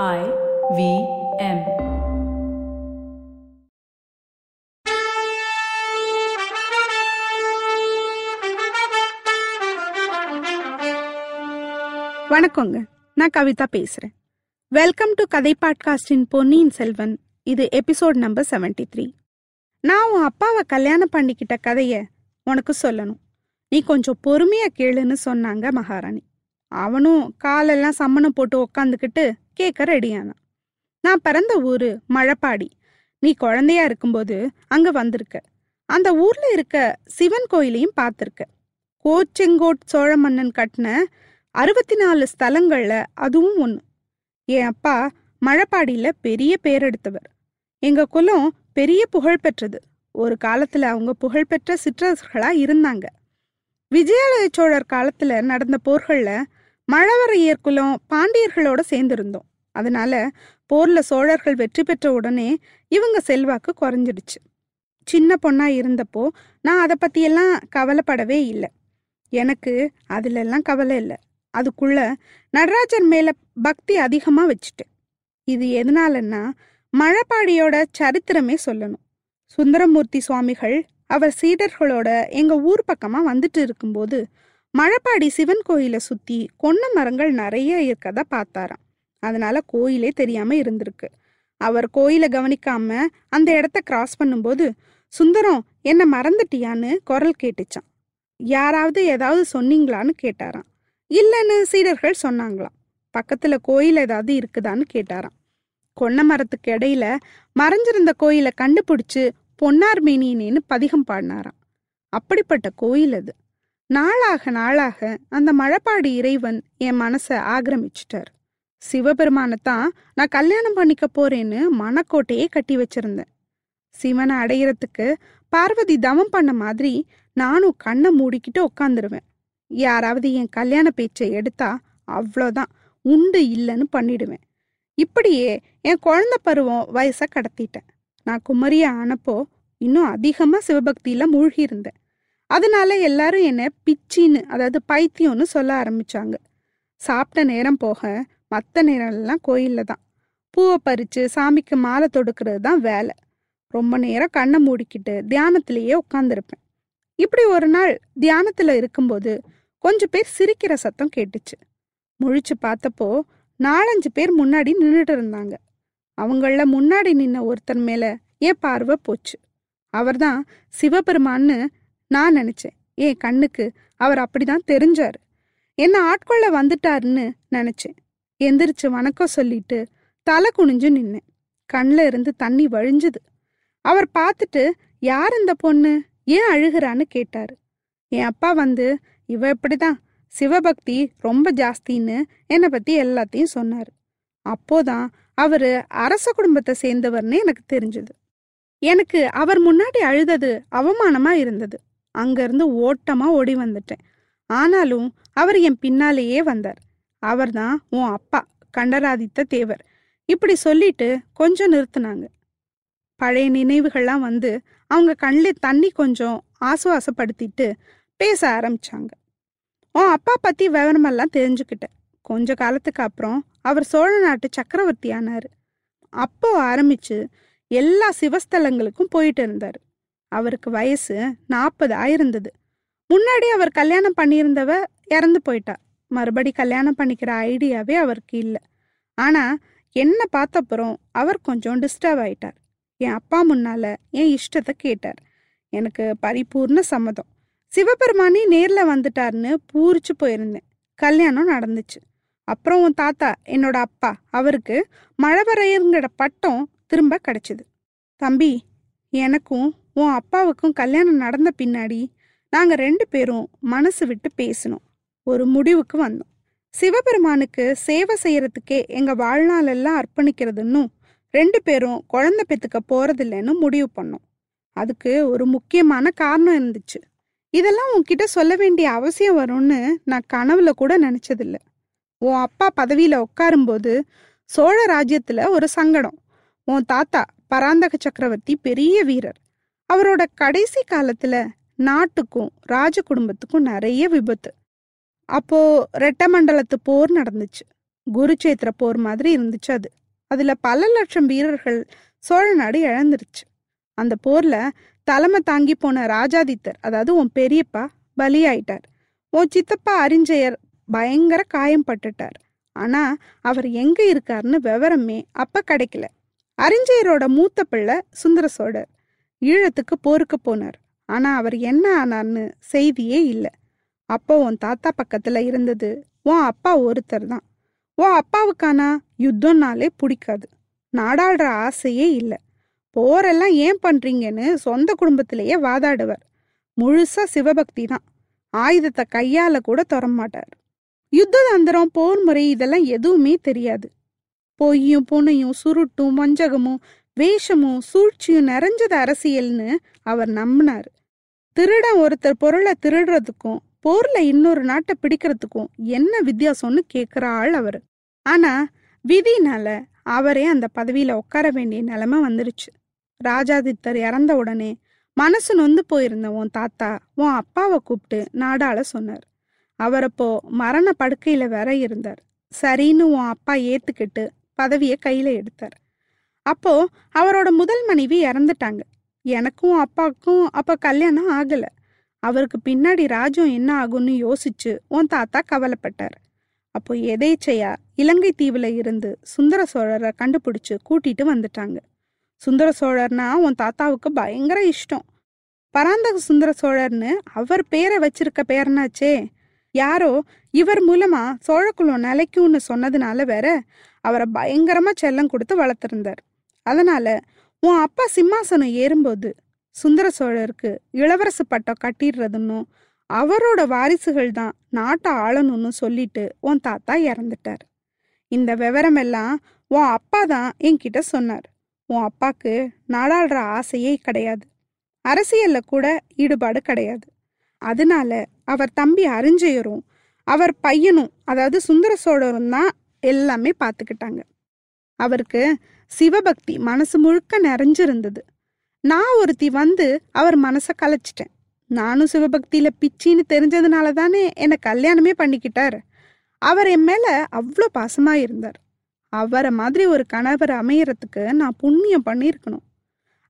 I V M. வணக்கங்க. நான் கவிதா பேசுறேன். வெல்கம் டு கதை பாட்காஸ்டின் பொன்னியின் செல்வன். இது எபிசோட் நம்பர் 73 த்ரீ நான் உன் அப்பாவை கல்யாணம் பண்ணிக்கிட்ட கதைய உனக்கு சொல்லணும். நீ கொஞ்சம் பொறுமையா கேளுன்னு சொன்னாங்க மகாராணி. அவனும் காலெல்லாம் சம்மணம் போட்டு உக்காந்துக்கிட்டு கேட்க ரெடியானான் நான் பிறந்த ஊரு மழப்பாடி. நீ குழந்தையா இருக்கும்போது அங்க வந்திருக்க. அந்த ஊர்ல இருக்க சிவன் கோயிலையும் பார்த்திருக்க. கோச்செங்கோட் சோழ மன்னன் கட்டின அறுபத்தி நாலு ஸ்தலங்கள்ல அதுவும் ஒன்று என் அப்பா மழப்பாடியில பெரிய பேரெடுத்தவர். எங்க குலம் பெரிய புகழ் பெற்றது. ஒரு காலத்துல அவங்க புகழ்பெற்ற சிற்றரசர்களா இருந்தாங்க. விஜயாலய சோழர் காலத்துல நடந்த போர்கள்ல மழவரையர் குலம் பாண்டியர்களோட சேர்ந்திருந்தோம். அதனால போர்ல சோழர்கள் வெற்றி பெற்ற உடனே இவங்க செல்வாக்கு குறைஞ்சிடுச்சு. சின்ன பொண்ணா இருந்தப்போ நான் அதை பத்தியெல்லாம் கவலைப்படவே இல்லை. எனக்கு அதுல எல்லாம் கவலை இல்லை. அதுக்குள்ள நடராஜர் மேல பக்தி அதிகமா வச்சுட்டேன். இது எதனாலன்னா மழப்பாடியோட சரித்திரமே சொல்லணும். சுந்தரமூர்த்தி சுவாமிகள் அவர் சீடர்களோட எங்க ஊர் பக்கமா வந்துட்டு இருக்கும்போது மழப்பாடி சிவன் கோயிலை சுத்தி கொன்ன மரங்கள் நிறைய இருக்கதா பார்த்தாராம். அதனால கோயிலே தெரியாம இருந்திருக்கு. அவர் கோயிலை கவனிக்காம அந்த இடத்த கிராஸ் பண்ணும்போது சுந்தரம் என்ன மறந்துட்டியான்னு குரல் கேட்டுச்சான் யாராவது ஏதாவது சொன்னீங்களான்னு கேட்டாராம். இல்லைன்னு சீடர்கள் சொன்னாங்களாம். பக்கத்துல கோயில் ஏதாவது இருக்குதான்னு கேட்டாராம். கொன்ன மரத்துக்கு இடையில மறைஞ்சிருந்த கோயிலை கண்டுபிடிச்சு பொன்னார் மேனியினேன்னு பதிகம் பாடினாராம். அப்படிப்பட்ட கோயில் அது. நாளாக நாளாக அந்த மழப்பாடி இறைவன் என் மனசை ஆக்கிரமிச்சிட்டார். சிவபெருமானைத்தான் நான் கல்யாணம் பண்ணிக்க போறேன்னு மனக்கோட்டையே கட்டி வச்சிருந்தேன். சிவனை அடையிறதுக்கு பார்வதி தவம் பண்ண மாதிரி நானும் கண்ணை மூடிக்கிட்டு உட்காந்துருவேன் யாராவது என் கல்யாண பேச்சை எடுத்தா அவ்வளோதான் உண்டு இல்லைன்னு பண்ணிடுவேன். இப்படியே என் குழந்தை பருவம் வயசை கடத்திட்டேன். நான் குமரியா ஆனப்போ இன்னும் அதிகமாக சிவபக்தியில் மூழ்கி இருந்தேன் அதனால எல்லாரும் என்னை பிச்சின்னு அதாவது பைத்தியம்னு சொல்ல ஆரம்பிச்சாங்க. சாப்பிட்ட நேரம் போக மற்ற நேரம்லாம் கோயிலில் தான். பூவை பறித்து சாமிக்கு மாலை தொடுக்கிறது தான் வேலை. ரொம்ப நேரம் கண்ணை மூடிக்கிட்டு தியானத்திலேயே உட்காந்துருப்பேன் இப்படி ஒரு நாள் தியானத்தில் இருக்கும்போது கொஞ்சம் பேர் சிரிக்கிற சத்தம் கேட்டுச்சு. முழிச்சு பார்த்தப்போ நாலஞ்சு பேர் முன்னாடி நின்றுட்டு இருந்தாங்க. அவங்கள முன்னாடி நின்ன ஒருத்தர் மேல என் பார்வை போச்சு. அவர்தான் சிவபெருமான்னு நான் நினைச்சேன். என் கண்ணுக்கு. அவர் அப்படிதான் தெரிஞ்சாரு. என்ன ஆட்கொள்ள வந்துட்டாருன்னு நினைச்சேன். எந்திரிச்சு வணக்கம் சொல்லிட்டு தலை குனிஞ்சு நின்னேன். கண்ணில் இருந்து தண்ணி வழிஞ்சுது. அவர் பார்த்துட்டு யார் இந்த பொண்ணு? ஏன் அழுகிறான்னு கேட்டாரு. என் அப்பா வந்து இவ இப்படிதான். சிவபக்தி ரொம்ப ஜாஸ்தின்னு என்னை பத்தி எல்லாத்தையும் சொன்னாரு. அப்போதான் அவரு அரச குடும்பத்தை சேர்ந்தவர்னு எனக்கு தெரிஞ்சது. எனக்கு அவர் முன்னாடி அழுதது அவமானமா இருந்தது. அங்கிருந்து ஓட்டமா ஓடி வந்துட்டேன். ஆனாலும் அவர் என் பின்னாலேயே வந்தார். அவர்தான் உன் அப்பா கண்டராதித்த தேவர். இப்படி சொல்லிட்டு கொஞ்சம் நிறுத்தினாங்க. பழைய நினைவுகள்லாம் வந்து அவங்க கண்ணில் தண்ணி கொஞ்சம் ஆசுவாசப்படுத்திட்டு பேச ஆரம்பிச்சாங்க. உன் அப்பா பத்தி விவரமெல்லாம் தெரிஞ்சுக்கிட்டேன். கொஞ்ச காலத்துக்கு அப்புறம் அவர் சோழ நாட்டு சக்கரவர்த்தி ஆனார் அப்போ ஆரம்பிச்சு எல்லா சிவஸ்தலங்களுக்கும் போயிட்டு இருந்தாரு. அவருக்கு வயசு நாற்பது ஆயிருந்தது. முன்னாடி அவர் கல்யாணம் பண்ணியிருந்தவ இறந்து போயிட்டா. மறுபடி கல்யாணம் பண்ணிக்கிற ஐடியாவே அவருக்கு இல்லை. ஆனா என்ன பார்த்தப்புறம் அவர் கொஞ்சம் டிஸ்டர்ப் ஆயிட்டார். என் அப்பா முன்னால என் இஷ்டத்தை கேட்டார். எனக்கு பரிபூர்ண சம்மதம். சிவபெருமானே நேர்ல வந்துட்டாருன்னு பூரிச்சு போயிருந்தேன். கல்யாணம் நடந்துச்சு. அப்புறம் உன் தாத்தா என்னோட அப்பா அவருக்கு மழவரையருங்கிற பட்டம் திரும்ப கிடைச்சிது. தம்பி எனக்கும் உன் அப்பாவுக்கும் கல்யாணம் நடந்த பின்னாடி நாங்கள் ரெண்டு பேரும் மனசு விட்டு பேசினோம். ஒரு முடிவுக்கு வந்தோம். சிவபெருமானுக்கு சேவை செய்யறதுக்கே எங்கள் வாழ்நாளெல்லாம் அர்ப்பணிக்கிறதுன்னும் ரெண்டு பேரும் குழந்தை பெத்துக்க போறதில்லைன்னு முடிவு பண்ணோம். அதுக்கு ஒரு முக்கியமான காரணம் இருந்துச்சு. இதெல்லாம் உன்கிட்ட சொல்ல வேண்டிய அவசியம் வரும்னு நான் கனவுல கூட நினைச்சதில்ல. உன் அப்பா பதவியில உட்காரும்போது சோழ ராஜ்யத்துல ஒரு சங்கடம். உன் தாத்தா பராந்தக சக்கரவர்த்தி பெரிய வீரர். அவரோட கடைசி காலத்துல நாட்டுக்கும் ராஜ குடும்பத்துக்கும் நிறைய விபத்து. அப்போ ரெட்டமண்டலத்து போர் நடந்துச்சு. குருச்சேத்திர போர் மாதிரி இருந்துச்சு அது. அதுல பல லட்சம் வீரர்கள் சோழ நாடு இழந்துருச்சு. அந்த போர்ல தலைமை தாங்கி போன ராஜாதித்தர் அதாவது உன் பெரியப்பா பலியாயிட்டார். உன் சித்தப்பா அறிஞ்சயர் பயங்கர காயம் பட்டுட்டார். ஆனா அவர் எங்க இருக்காருன்னு விவரமே அப்ப கிடைக்கல. அறிஞ்சயரோட மூத்த பிள்ளை சுந்தர சோழர். ஈழத்துக்கு போருக்கு போனார். ஆனா அவர் என்ன ஆனார்னு செய்தியே இல்லை. அப்போ உன் தாத்தா பக்கத்துல இருந்தது. உன் அப்பா ஒருத்தர் தான். உன் அப்பாவுக்கானா யுத்தம்னாலே பிடிக்காது. நாடாளுற ஆசையே இல்லை. போரெல்லாம் ஏன் பண்றீங்கன்னு சொந்த குடும்பத்திலேயே வாதாடுவார். முழுசா சிவபக்தி தான். ஆயுதத்தை கையால கூட தொடரமாட்டார் யுத்த தந்திரம் போர் முறை இதெல்லாம் எதுவுமே தெரியாது. பொய்யும் புனையும் சுருட்டும் வஞ்சகமும் வேஷமும் சூழ்ச்சியும் நிறைஞ்சது அரசியல்னு அவர் நம்பினார். திருடன் ஒருத்தர் பொருளை திருடுறதுக்கும் போர்ல இன்னொரு நாட்டை பிடிக்கிறதுக்கும் என்ன வித்தியாசம்னு கேட்குற ஆள் அவர். ஆனா விதினால அவரே அந்த பதவியில உட்கார வேண்டிய நிலைமை வந்துருச்சு. ராஜாதித்தர் இறந்த உடனே மனசு நொந்து போயிருந்த உன் தாத்தா உன் அப்பாவை கூப்பிட்டு நாடாள சொன்னார். அவரப்போ மரண படுக்கையில வேற இருந்தார். சரின்னு உன் அப்பா ஏத்துக்கிட்டு பதவியை கையில எடுத்தார். அப்போ அவரோட முதல் மனைவி இறந்துட்டாங்க. எனக்கும் அப்பாவுக்கும் அப்ப கல்யாணம் ஆகல. அவருக்கு பின்னாடி ராஜம் என்ன ஆகும்னு யோசிச்சு உன் தாத்தா கவலைப்பட்டார். அப்போ எதேச்சையா இலங்கை தீவுல இருந்து சுந்தர சோழரை கண்டுபிடிச்சு கூட்டிட்டு வந்துட்டாங்க. சுந்தர சோழர்னா உன் தாத்தாவுக்கு பயங்கர இஷ்டம். பராந்தக சுந்தர சோழர்னு அவர் பேரை வச்சிருக்க பேரனாச்சே. யாரோ இவர் மூலமா சோழக்குளம் நிலைக்கும்னு சொன்னதுனால வேற அவரை பயங்கரமா செல்லம் கொடுத்து வளர்த்துருந்தார். அதனால உன் அப்பா சிம்மாசனம் ஏறும்போது சுந்தர சோழருக்கு இளவரசு பட்டம் கட்டிடுறதுன்னும் அவரோட வாரிசுகள் தான் நாட்டை ஆளணும்னு சொல்லிட்டு உன் தாத்தா இறந்துட்டார். இந்த விவரம் எல்லாம் உன் அப்பா தான் என்கிட்ட சொன்னார். உன் அப்பாக்கு நாடாளுற ஆசையே கிடையாது. அரசியல்ல கூட ஈடுபாடு கிடையாது. அதனால அவர் தம்பி அறிஞ்சயரும் அவர் பையனும் அதாவது சுந்தர சோழரும் தான் எல்லாமே பார்த்துக்கிட்டாங்க அவருக்கு சிவபக்தி மனசு முழுக்க நிறைஞ்சிருந்தது. நான் ஒருத்தி வந்து அவர் மனசை கலைச்சிட்டேன். நானும் சிவபக்தியில பிச்சின்னு தெரிஞ்சதுனால தானே என்னை கல்யாணமே பண்ணிக்கிட்டார். அவர் என் மேல அவ்வளோ பாசமா இருந்தார். அவரை மாதிரி ஒரு கணவர் அமையறதுக்கு நான் புண்ணியம் பண்ணியிருக்கணும்.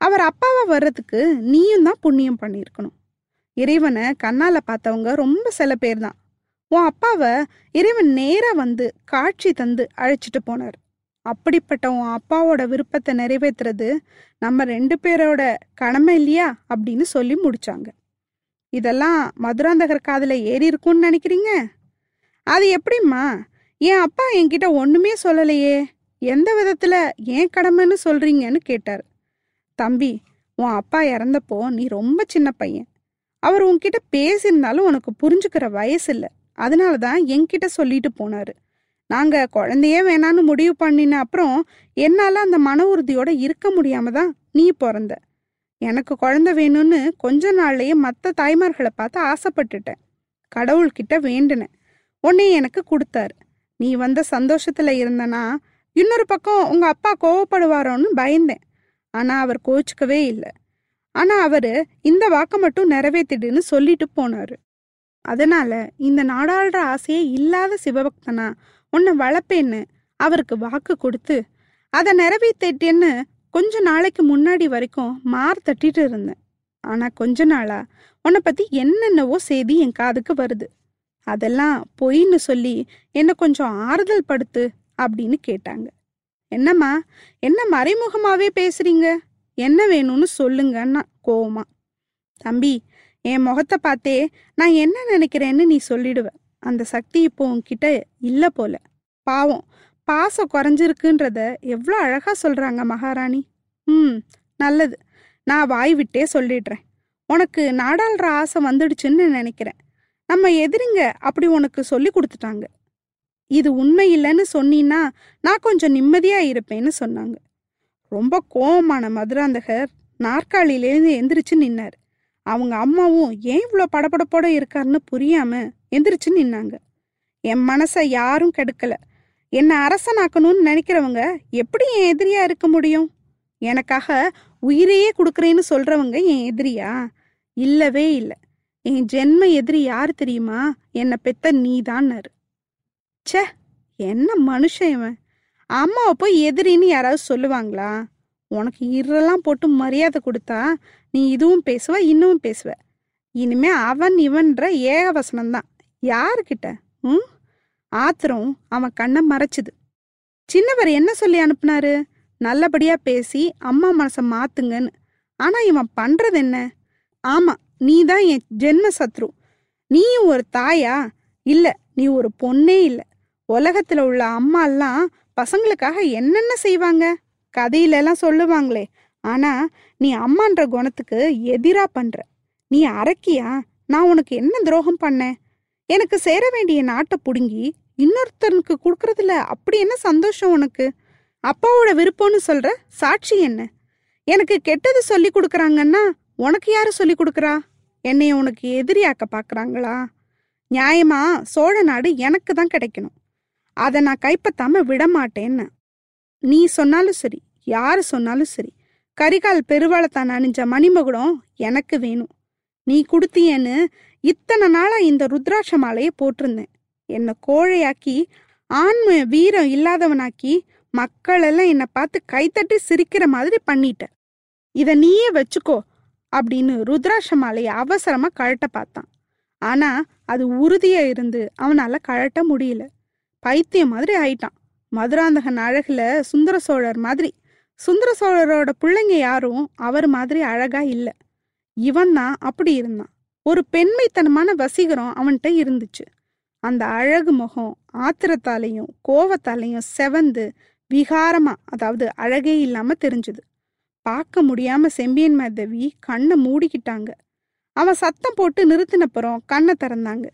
அவர் அப்பாவா வர்றதுக்கு நீயும் தான் புண்ணியம் பண்ணியிருக்கணும். இறைவனை கண்ணால பார்த்தவங்க ரொம்ப சில பேர் தான். உன் அப்பாவை இறைவன் நேராக வந்து காட்சி தந்து அழைச்சிட்டு போனார். அப்படிப்பட்ட உன் அப்பாவோட விருப்பத்தை நிறைவேத்துறது நம்ம ரெண்டு பேரோட கடமை இல்லையா அப்படின்னு சொல்லி முடிச்சாங்க. இதெல்லாம் மதுராந்தகர் காதில் ஏறி இருக்கும்னு நினைக்கிறீங்க? அது எப்படிம்மா? என் அப்பா என்கிட்ட ஒண்ணுமே சொல்லலையே. எந்த விதத்துல ஏன் கடமைன்னு சொல்றீங்கன்னு கேட்டார். தம்பி உன் அப்பா இறந்தப்போ நீ ரொம்ப சின்ன பையன். அவர் உன்கிட்ட பேசியிருந்தாலும் உனக்கு புரிஞ்சுக்கிற வயசு இல்லை. அதனால தான் என்கிட்ட சொல்லிட்டு போனாரு. நாங்க குழந்தையே வேணான்னு முடிவு பண்ணின அப்புறம் என்னால அந்த மன உறுதியோட இருக்க முடியாம தான் நீ பிறந்த. எனக்கு குழந்தை வேணும்னு கொஞ்ச நாள்லயே மற்ற தாய்மார்களை பார்த்து ஆசைப்பட்டுட்டேன். கடவுள்கிட்ட வேண்டினேன். உன்னை எனக்கு கொடுத்தாரு. நீ வந்த சந்தோஷத்துல இருந்தனா இன்னொரு பக்கம் உங்க அப்பா கோவப்படுவாரோன்னு பயந்தேன். ஆனா அவர் கோச்சிக்கவே இல்லை. ஆனா அவரு இந்த வாக்க மட்டும் நிறைவேத்திடுன்னு சொல்லிட்டு போனாரு. அதனால இந்த நாடாளுற ஆசையே இல்லாத சிவபக்தனா உன்னை வளர்ப்பேன்னு அவருக்கு வாக்கு கொடுத்து அதை நிறைவேற்றிட்டேன்னு கொஞ்ச நாளைக்கு முன்னாடி வரைக்கும் மார் தட்டிட்டு இருந்தேன். ஆனா கொஞ்ச நாளா உன்னை பத்தி என்னென்னவோ செய்தி என் காதுக்கு வருது. அதெல்லாம் பொய்ன்னு சொல்லி என்னை கொஞ்சம் ஆறுதல் படுத்து அப்படின்னு கேட்டாங்க. என்னம்மா என்ன மறைமுகமாவே பேசுறீங்க? என்ன வேணும்னு சொல்லுங்கன்னா கோவமா. தம்பி என் முகத்தை பார்த்தே நான் என்ன நினைக்கிறேன்னு நீ சொல்லிடுவேன் அந்த சக்தி இப்போ உன்கிட்ட இல்லை போல. பாவம். பாசம் குறைஞ்சிருக்குன்றத எவ்வளோ அழகாக சொல்கிறாங்க மகாராணி. ம் நல்லது. நான் வாய் விட்டே சொல்லிடுறேன். உனக்கு நாடாளுற ஆசை வந்துடுச்சுன்னு நினைக்கிறேன். நம்ம எதிரிங்க அப்படி உனக்கு சொல்லி கொடுத்துட்டாங்க. இது உண்மை இல்லைன்னு சொன்னீன்னா நான் கொஞ்சம் நிம்மதியாக இருப்பேன்னு சொன்னாங்க. ரொம்ப கோவமான மதுராந்தகர் நாற்காலியிலேருந்து எந்திரிச்சு நின்னார். அவங்க அம்மாவும் ஏன் இவ்வளோ படபடப்போட இருக்காருன்னு புரியாம எந்திரிச்சு நின்னாங்க. என் மனசை யாரும் கெடுக்கல. என்னை அரசனாக்கணும்னு நினைக்கிறவங்க எப்படி என் எதிரியா இருக்க முடியும்? எனக்காக உயிரையே கொடுக்குறேன்னு சொல்றவங்க என் எதிரியா? இல்லவே இல்லை. என் ஜென்ம எதிரி யார் தெரியுமா? என்னை பெத்த நீதான்னாரு. ச்சே என்ன மனுஷன் இவன்? அம்மாவை போய் எதிரின்னு யாராவது சொல்லுவாங்களா? உனக்கு இரலாம் போட்டு மரியாதை கொடுத்தா நீ இதுவும் பேசுவ இன்னும் பேசுவ. இனிமே அவன் இவன்ற ஏகவசனம்தான் யாருக்கிட்ட? ம்? ஆத்திரம் அவன் கண்ணை மறைச்சுது. சின்னவர் என்ன சொல்லி அனுப்புனாரு? நல்லபடியா பேசி அம்மா மனசை மாத்துங்கன்னு. ஆனா இவன் பண்றது என்ன? ஆமா நீ தான் என் ஜென்ம சத்ரு. நீயும் ஒரு தாயா? இல்ல நீ ஒரு பொண்ணே இல்ல. உலகத்துல உள்ள அம்மா எல்லாம் பசங்களுக்காக என்னென்ன செய்வாங்க? கதையில எல்லாம் சொல்லுவாங்களே ஆனா நீ அம்மான்ற குணத்துக்கு எதிரா பண்ற. நீ அரக்கியா? நான் உனக்கு என்ன துரோகம் பண்ணேன் எனக்கு சேர வேண்டிய நாட்டை புடுங்கி இன்னொருத்தனுக்கு கொடுக்கறதுல அப்படி என்ன சந்தோஷம் உனக்கு? அப்பாவோட விருப்பம்னு சொல்ற சாட்சி என்ன? எனக்கு கெட்டது சொல்லி கொடுக்கறாங்கன்னா உனக்கு யாரு சொல்லி கொடுக்குறா? என்னைய உனக்கு எதிரியாக்க பாக்குறாங்களா? நியாயமா சோழ நாடு எனக்கு தான் கிடைக்கணும். அதை நான் கைப்பத்தாம விட மாட்டேன்னு நீ சொன்னாலும் சரி யாரு சொன்னாலும் சரி கரிகால் பெருவாளத்தான் அணிஞ்ச மணிமகுடம் எனக்கு வேணும். நீ கொடுத்தியேன்னு இத்தனை நாளா இந்த ருத்ராட்ச மாலையை போட்டிருந்தேன். என்னை கோழையாக்கி ஆண்மை வீரம் இல்லாதவனாக்கி மக்கள் எல்லாம் என்னை பார்த்து கைத்தட்டி சிரிக்கிற மாதிரி பண்ணிட்ட. இதை நீயே வச்சுக்கோ அப்படின்னு ருத்ராட்ச மாலையை அவசரமா கழட்ட பார்த்தான். ஆனா அது உறுதியா இருந்து அவனால கழட்ட முடியல. பைத்தியம் மாதிரி ஆயிட்டான். மதுராந்தகன் அழகுல சுந்தர சோழர் மாதிரி சுந்தர சோழரோட பிள்ளைங்க யாரும் அவர் மாதிரி அழகா இல்ல. இவன் தான் அப்படி இருந்தான். ஒரு பெண்மைத்தனமான வசீகரம் அவன்கிட்ட இருந்துச்சு. அந்த அழகு முகம் ஆத்திரத்தாலையும் கோவத்தாலையும் செவந்து விகாரமா அதாவது அழகே இல்லாம தெரிஞ்சுது. பார்க்க முடியாம செம்பியன் மாதவி கண்ணை மூடிக்கிட்டாங்க. அவன் சத்தம் போட்டு நிறுத்தினப்புறம் கண்ணை திறந்தாங்க.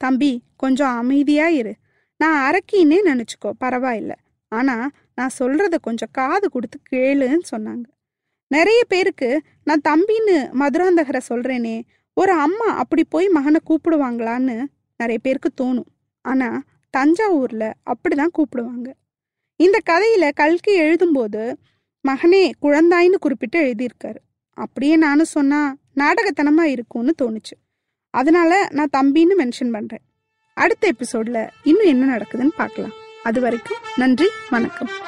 தம்பி கொஞ்சம் அமைதியா இரு. நான் அரக்கின்னே நினைச்சுக்கோ பரவாயில்ல. ஆனா நான் சொல்றத கொஞ்சம் காது கொடுத்து கேளுன்னு சொன்னாங்க. நிறைய பேருக்கு நான் தம்பின்னு மதுராந்தகரை சொல்றேனே ஒரு அம்மா அப்படி போய் மகனை கூப்பிடுவாங்களான்னு நிறைய பேருக்கு தோணும். ஆனா தஞ்சாவூர்ல அப்படிதான் கூப்பிடுவாங்க. இந்த கதையில கல்கி எழுதும்போது மகனே குழந்தாய்ன்னு குறிப்பிட்டு எழுதியிருக்காரு. அப்படியே நானும் சொன்னா நாடகத்தனமா இருக்கும்னு தோணுச்சு. அதனால நான் தம்பின்னு மென்ஷன் பண்றேன். அடுத்த எபிசோட்ல இன்னும் என்ன நடக்குதுன்னு பார்க்கலாம். அது வரைக்கும் நன்றி வணக்கம்.